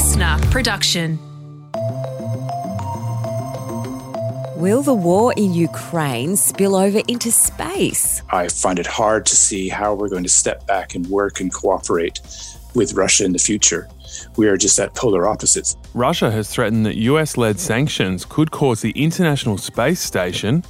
listener production. Will the war in Ukraine spill over into space? I find it hard to see how we're going to step back and work and cooperate with Russia in the future. We are just at polar opposites. Russia has threatened that US led sanctions could cause the International Space Station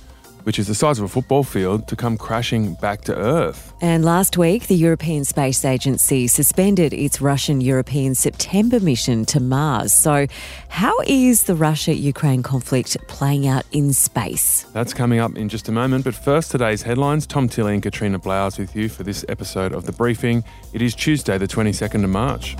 which is the size of a football field, to come crashing back to Earth. And last week, the European Space Agency suspended its Russian European September mission to Mars. So, how is the Russia Ukraine conflict playing out in space? That's coming up in just a moment. But first, today's headlines Tom Tilley and Katrina Blowers with you for this episode of The Briefing. It is Tuesday, the 22nd of March.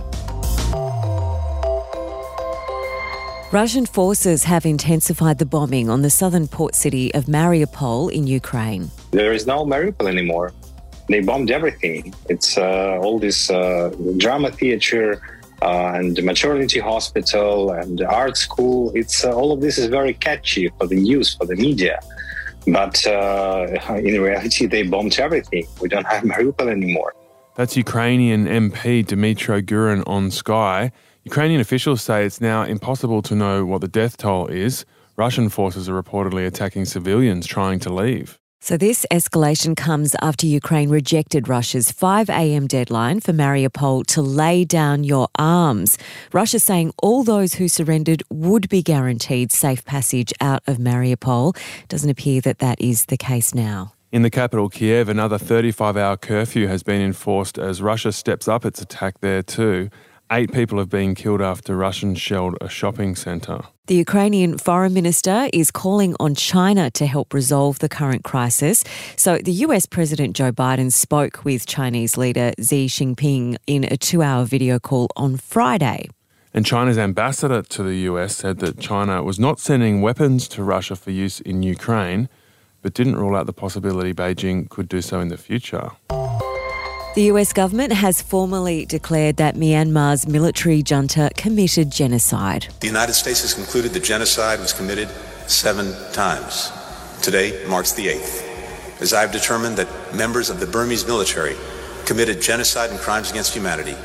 Russian forces have intensified the bombing on the southern port city of Mariupol in Ukraine. There is no Mariupol anymore. They bombed everything. It's uh, all this uh, drama theater uh, and the maternity hospital and the art school. It's uh, all of this is very catchy for the news, for the media. But uh, in reality, they bombed everything. We don't have Mariupol anymore. That's Ukrainian MP Dmytro Gurin on Sky. Ukrainian officials say it's now impossible to know what the death toll is. Russian forces are reportedly attacking civilians trying to leave. So, this escalation comes after Ukraine rejected Russia's 5 a.m. deadline for Mariupol to lay down your arms. Russia saying all those who surrendered would be guaranteed safe passage out of Mariupol. Doesn't appear that that is the case now. In the capital, Kiev, another 35 hour curfew has been enforced as Russia steps up its attack there too. Eight people have been killed after Russians shelled a shopping centre. The Ukrainian foreign minister is calling on China to help resolve the current crisis. So, the US President Joe Biden spoke with Chinese leader Xi Jinping in a two hour video call on Friday. And China's ambassador to the US said that China was not sending weapons to Russia for use in Ukraine, but didn't rule out the possibility Beijing could do so in the future. The US government has formally declared that Myanmar's military junta committed genocide. The United States has concluded that genocide was committed seven times. Today marks the eighth, as I have determined that members of the Burmese military committed genocide and crimes against humanity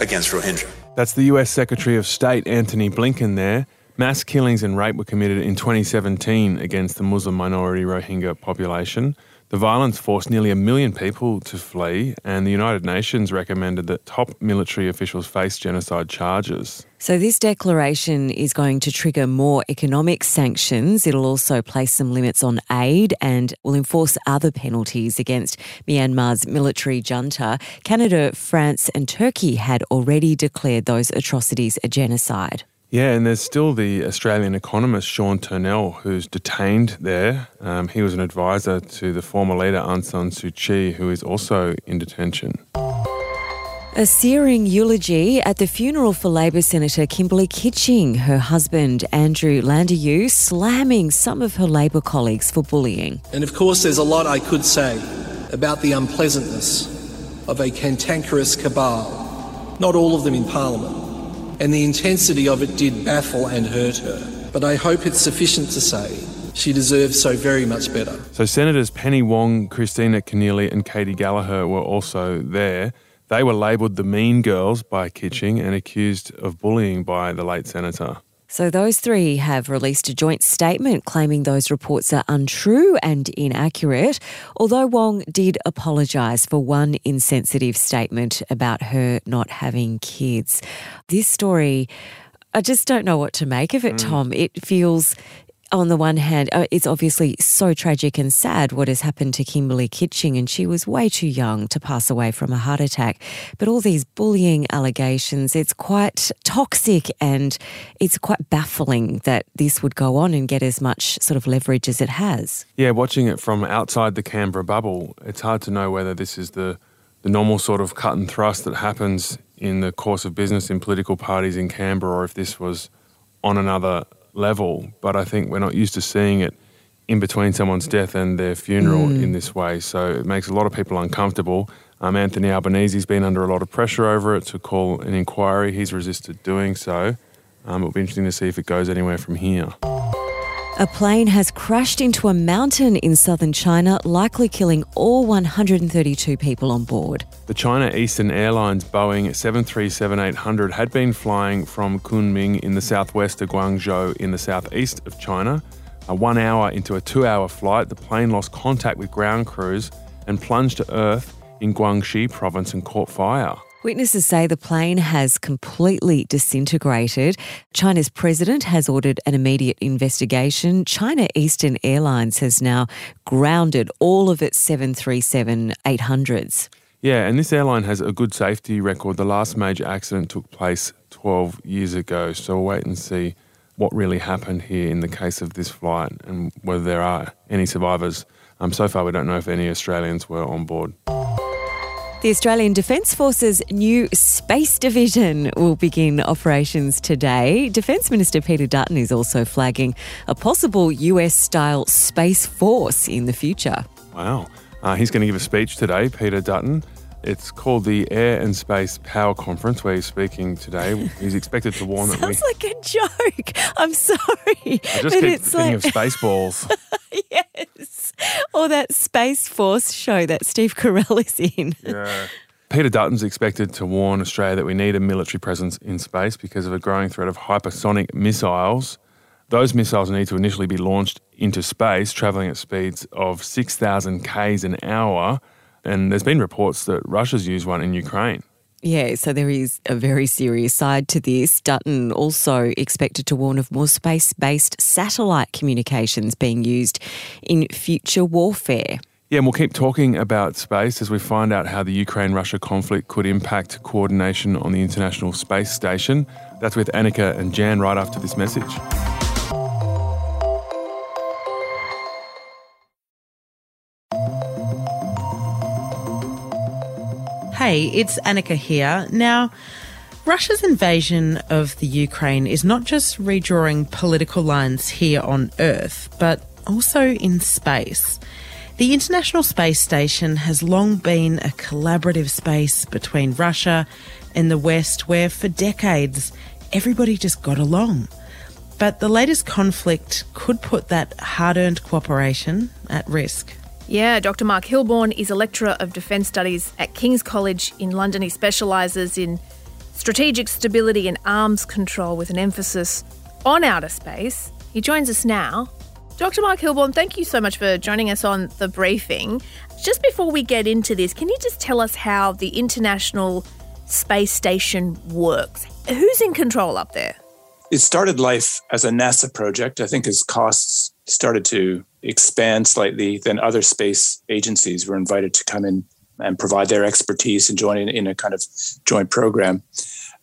against Rohingya. That's the US Secretary of State Antony Blinken there. Mass killings and rape were committed in 2017 against the Muslim minority Rohingya population. The violence forced nearly a million people to flee, and the United Nations recommended that top military officials face genocide charges. So, this declaration is going to trigger more economic sanctions. It'll also place some limits on aid and will enforce other penalties against Myanmar's military junta. Canada, France, and Turkey had already declared those atrocities a genocide. Yeah, and there's still the Australian economist Sean Turnell who's detained there. Um, he was an advisor to the former leader Aung San Suu Kyi, who is also in detention. A searing eulogy at the funeral for Labor Senator Kimberley Kitching, her husband Andrew Landeryou slamming some of her Labor colleagues for bullying. And of course, there's a lot I could say about the unpleasantness of a cantankerous cabal, not all of them in Parliament and the intensity of it did baffle and hurt her. But I hope it's sufficient to say she deserves so very much better. So, Senators Penny Wong, Kristina Keneally, and Katy Gallagher were also there. They were labelled the mean girls by Kitching and accused of bullying by the late senator. So, those three have released a joint statement claiming those reports are untrue and inaccurate, although Wong did apologise for one insensitive statement about her not having kids. This story, I just don't know what to make of it, mm. Tom. It feels on the one hand, uh, it's obviously so tragic and sad what has happened to Kimberley Kitching, and she was way too young to pass away from a heart attack. But all these bullying allegations, it's quite toxic and it's quite baffling that this would go on and get as much sort of leverage as it has. Yeah, watching it from outside the Canberra bubble, it's hard to know whether this is the, the normal sort of cut and thrust that happens in the course of business in political parties in Canberra or if this was on another level, but I think we're not used to seeing it in between someone's death and their funeral mm. in this way. So it makes a lot of people uncomfortable. Um, Anthony Albanese's been under a lot of pressure over it to call an inquiry. He's resisted doing so. Um, it'll be interesting to see if it goes anywhere from here. A plane has crashed into a mountain in southern China, likely killing all 132 people on board. The China Eastern Airlines Boeing 737-800 had been flying from Kunming in the southwest to Guangzhou in the southeast of China. A one hour into a two hour flight, the plane lost contact with ground crews and plunged to earth in Guangxi province and caught fire. Witnesses say the plane has completely disintegrated. China's president has ordered an immediate investigation. China Eastern Airlines has now grounded all of its 737 800s. Yeah, and this airline has a good safety record. The last major accident took place 12 years ago, so we'll wait and see what really happened here in the case of this flight and whether there are any survivors. Um, so far, we don't know if any Australians were on board. The Australian Defence Force's new Space Division will begin operations today. Defence Minister Peter Dutton is also flagging a possible US style Space Force in the future. Wow. Uh, he's going to give a speech today, Peter Dutton. It's called the Air and Space Power Conference, where he's speaking today. He's expected to warn Sounds that we. like a joke. I'm sorry. I just but keep it's thinking like, of Spaceballs. yes. Or that Space Force show that Steve Carell is in. yeah. Peter Dutton's expected to warn Australia that we need a military presence in space because of a growing threat of hypersonic missiles. Those missiles need to initially be launched into space, travelling at speeds of 6,000 k's an hour. And there's been reports that Russia's used one in Ukraine. Yeah, so there is a very serious side to this. Dutton also expected to warn of more space based satellite communications being used in future warfare. Yeah, and we'll keep talking about space as we find out how the Ukraine Russia conflict could impact coordination on the International Space Station. That's with Annika and Jan right after this message. Hey, it's Annika here. Now, Russia's invasion of the Ukraine is not just redrawing political lines here on Earth, but also in space. The International Space Station has long been a collaborative space between Russia and the West where for decades everybody just got along. But the latest conflict could put that hard earned cooperation at risk. Yeah, Dr. Mark Hilborne is a lecturer of defence studies at King's College in London. He specialises in strategic stability and arms control with an emphasis on outer space. He joins us now. Dr. Mark Hilborne, thank you so much for joining us on the briefing. Just before we get into this, can you just tell us how the International Space Station works? Who's in control up there? It started life as a NASA project. I think as costs started to expand slightly, then other space agencies were invited to come in and provide their expertise and join in, in a kind of joint program.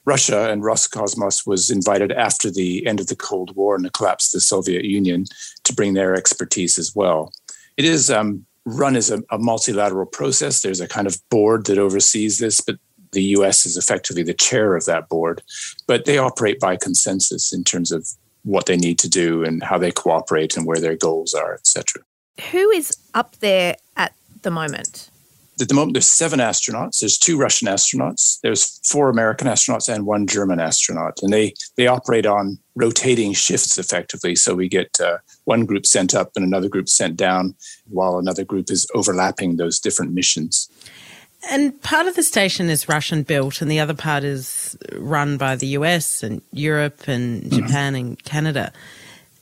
Russia and Roscosmos was invited after the end of the Cold War and the collapse of the Soviet Union to bring their expertise as well. It is um, run as a, a multilateral process. There's a kind of board that oversees this, but the US is effectively the chair of that board. But they operate by consensus in terms of what they need to do and how they cooperate and where their goals are, etc. Who is up there at the moment? At the moment, there's seven astronauts. There's two Russian astronauts. There's four American astronauts and one German astronaut, and they they operate on rotating shifts effectively. So we get uh, one group sent up and another group sent down, while another group is overlapping those different missions. And part of the station is Russian built, and the other part is run by the US and Europe and Mm-hmm. Japan and Canada.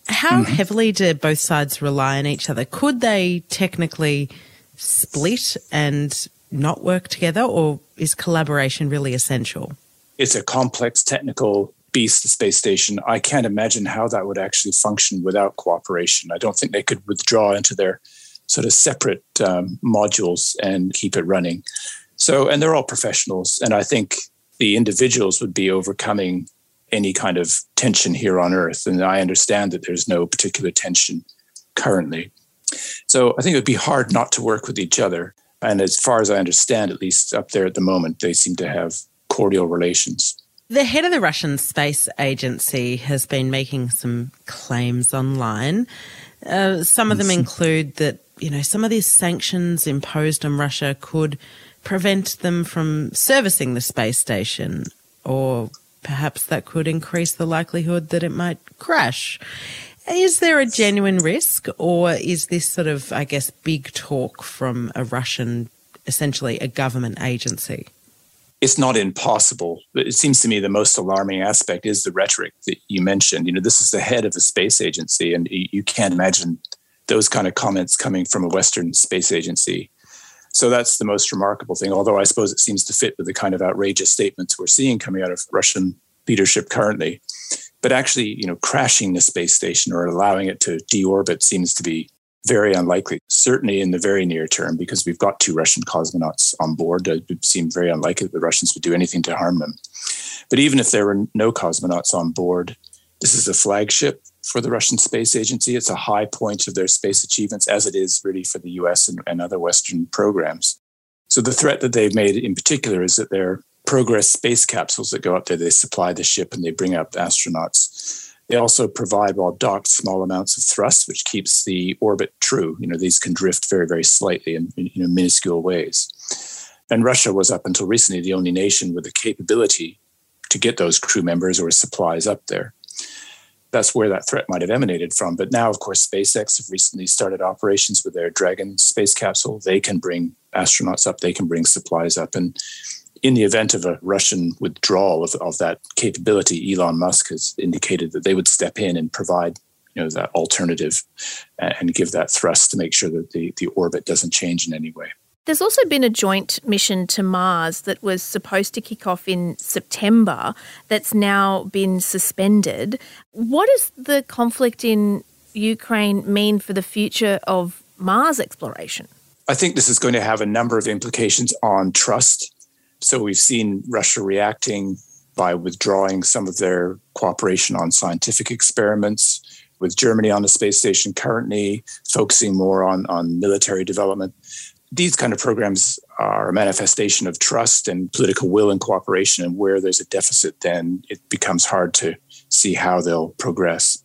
How heavily do both sides rely on each other? Could they technically split and not work together, or is collaboration really essential? It's a complex technical beast, the space station. I can't imagine how that would actually function without cooperation. I don't think they could withdraw into their sort of separate um, modules and keep it running. So, and they're all professionals. And I think the individuals would be overcoming any kind of tension here on Earth. And I understand that there's no particular tension currently. So I think it would be hard not to work with each other. And as far as I understand, at least up there at the moment, they seem to have cordial relations. The head of the Russian Space Agency has been making some claims online. Uh, some of them include that, you know, some of these sanctions imposed on Russia could prevent them from servicing the space station, or perhaps that could increase the likelihood that it might crash. Is there a genuine risk, or is this sort of, I guess, big talk from a Russian, essentially a government agency? It's not impossible, it seems to me the most alarming aspect is the rhetoric that you mentioned. You know, this is the head of a space agency, and you can't imagine those kind of comments coming from a Western space agency. So that's the most remarkable thing, although I suppose it seems to fit with the kind of outrageous statements we're seeing coming out of Russian leadership currently. But actually, you know, crashing the space station or allowing it to deorbit seems to be very unlikely, certainly in the very near term, because we've got two Russian cosmonauts on board. It would seem very unlikely that the Russians would do anything to harm them. But even if there were no cosmonauts on board, this is a flagship for the Russian Space Agency. It's a high point of their space achievements, as it is really for the US and, and other Western programs. So the threat that they've made in particular is that their Progress space capsules that go up there, they supply the ship and they bring up astronauts. They also provide, while docked, small amounts of thrust, which keeps the orbit true. You know, these can drift very, very slightly in you know, minuscule ways. And Russia was up until recently the only nation with the capability to get those crew members or supplies up there. That's where that threat might have emanated from. But now, of course, SpaceX have recently started operations with their Dragon space capsule. They can bring astronauts up, they can bring supplies up. And in the event of a Russian withdrawal of, of that capability, Elon Musk has indicated that they would step in and provide you know that alternative and give that thrust to make sure that the, the orbit doesn't change in any way. There's also been a joint mission to Mars that was supposed to kick off in September that's now been suspended. What does the conflict in Ukraine mean for the future of Mars exploration? I think this is going to have a number of implications on trust so we've seen Russia reacting by withdrawing some of their cooperation on scientific experiments, with Germany on the space station currently, focusing more on, on military development. These kind of programs are a manifestation of trust and political will and cooperation. And where there's a deficit, then it becomes hard to see how they'll progress.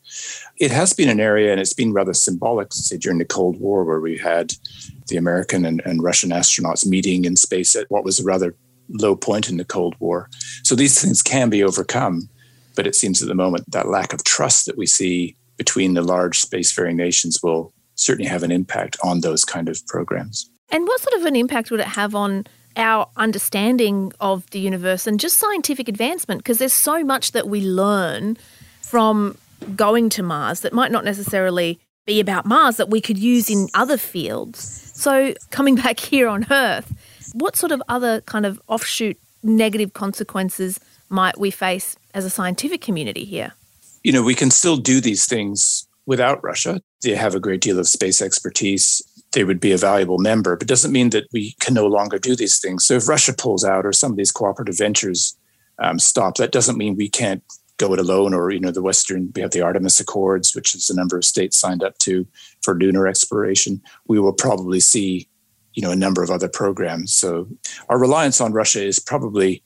It has been an area, and it's been rather symbolic, say, during the Cold War, where we had the American and, and Russian astronauts meeting in space at what was a rather low point in the Cold War. So these things can be overcome, but it seems at the moment that lack of trust that we see between the large spacefaring nations will certainly have an impact on those kind of programs. And what sort of an impact would it have on our understanding of the universe and just scientific advancement? Because there's so much that we learn from going to Mars that might not necessarily be about Mars that we could use in other fields. So, coming back here on Earth, what sort of other kind of offshoot negative consequences might we face as a scientific community here? You know, we can still do these things without Russia. They have a great deal of space expertise. They would be a valuable member, but doesn't mean that we can no longer do these things. So if Russia pulls out or some of these cooperative ventures um, stop, that doesn't mean we can't go it alone or you know the western we have the artemis accords which is a number of states signed up to for lunar exploration we will probably see you know a number of other programs. So our reliance on Russia is probably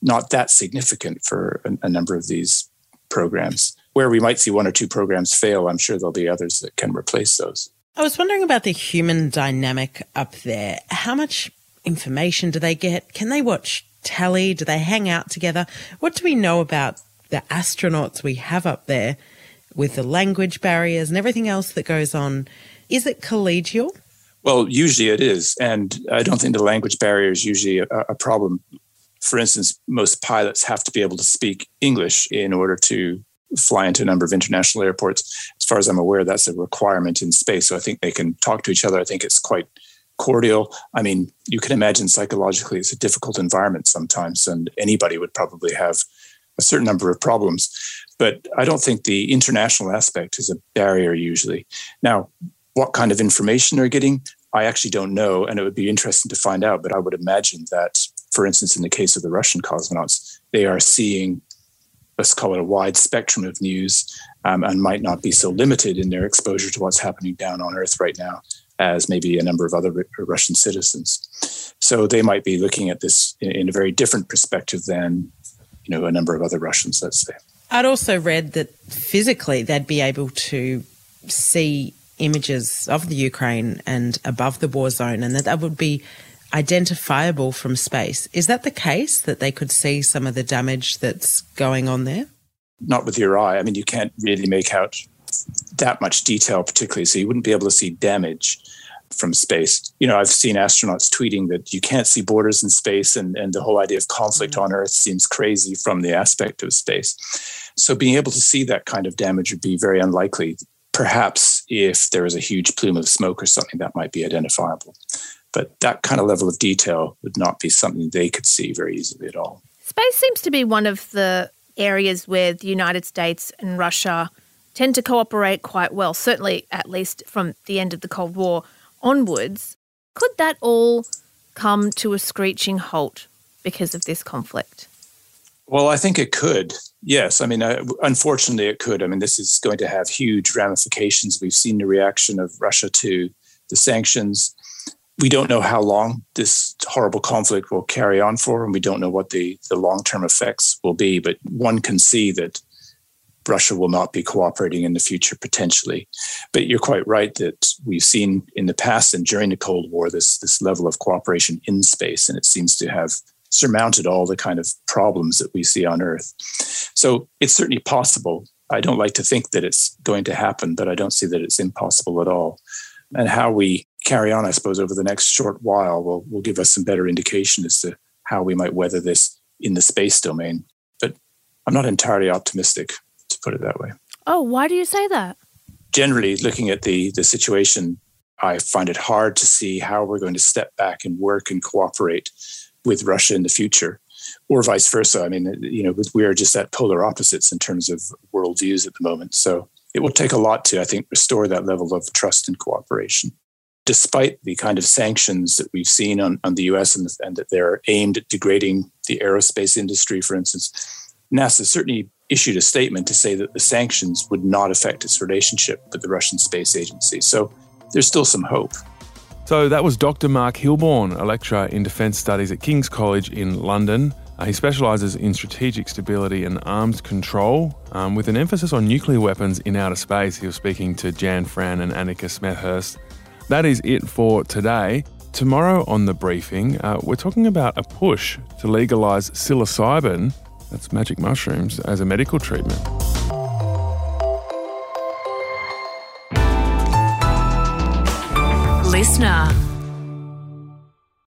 not that significant for a, a number of these programs. Where we might see one or two programs fail, I'm sure there'll be others that can replace those. I was wondering about the human dynamic up there. How much information do they get? Can they watch telly? Do they hang out together? What do we know about the astronauts we have up there with the language barriers and everything else that goes on? Is it collegial? Well, usually it is. And I don't think the language barrier is usually a, a, problem. For instance, most pilots have to be able to speak English in order to fly into a number of international airports. As far as I'm aware, that's a requirement in space. So I think they can talk to each other. I think it's quite cordial. I mean, you can imagine psychologically it's a difficult environment sometimes, and anybody would probably have a certain number of problems. But I don't think the international aspect is a barrier usually. Now, what kind of information they're getting, I actually don't know. And it would be interesting to find out. But I would imagine that, for instance, in the case of the Russian cosmonauts, they are seeing, let's call it a wide spectrum of news um, and might not be so limited in their exposure to what's happening down on Earth right now as maybe a number of other Russian citizens. So they might be looking at this in, a very different perspective than, you know, a number of other Russians, let's say. I'd also read that physically they'd be able to see images of the Ukraine and above the war zone, and that that would be identifiable from space. Is that the case that they could see some of the damage that's going on there? Not with your eye. I mean, you can't really make out that much detail, particularly, so you wouldn't be able to see damage from space. You know, I've seen astronauts tweeting that you can't see borders in space, and, and the whole idea of conflict mm-hmm. on Earth seems crazy from the aspect of space. So, being able to see that kind of damage would be very unlikely. Perhaps if there was a huge plume of smoke or something, that might be identifiable. But that kind of level of detail would not be something they could see very easily at all. Space seems to be one of the areas where the United States and Russia tend to cooperate quite well, certainly at least from the end of the Cold War onwards. Could that all come to a screeching halt because of this conflict? Well, I think it could. Yes. I mean, uh, unfortunately, it could. I mean, this is going to have huge ramifications. We've seen the reaction of Russia to the sanctions. We don't know how long this horrible conflict will carry on for, and we don't know what the, the long term effects will be. But one can see that Russia will not be cooperating in the future potentially. But you're quite right that we've seen in the past and during the Cold War this this level of cooperation in space, and it seems to have surmounted all the kind of problems that we see on Earth. So it's certainly possible. I don't like to think that it's going to happen, but I don't see that it's impossible at all. And how we carry on, I suppose, over the next short while will, will give us some better indication as to how we might weather this in the space domain. But I'm not entirely optimistic to put it that way. Oh, why do you say that? Generally, looking at the the situation, I find it hard to see how we're going to step back and work and cooperate with Russia in the future, or vice versa. I mean, you know, we are just at polar opposites in terms of worldviews at the moment. So it will take a lot to, I think, restore that level of trust and cooperation. Despite the kind of sanctions that we've seen on, on the US and, and that they're aimed at degrading the aerospace industry, for instance, NASA certainly issued a statement to say that the sanctions would not affect its relationship with the Russian Space Agency. So there's still some hope. So that was Dr. Mark Hilborne, a lecturer in defence studies at King's College in London. Uh, he specialises in strategic stability and arms control, um, with an emphasis on nuclear weapons in outer space. He was speaking to Jan Fran and Annika Smethurst. That is it for today. Tomorrow on the briefing, uh, we're talking about a push to legalise psilocybin that's magic mushrooms as a medical treatment. Listener.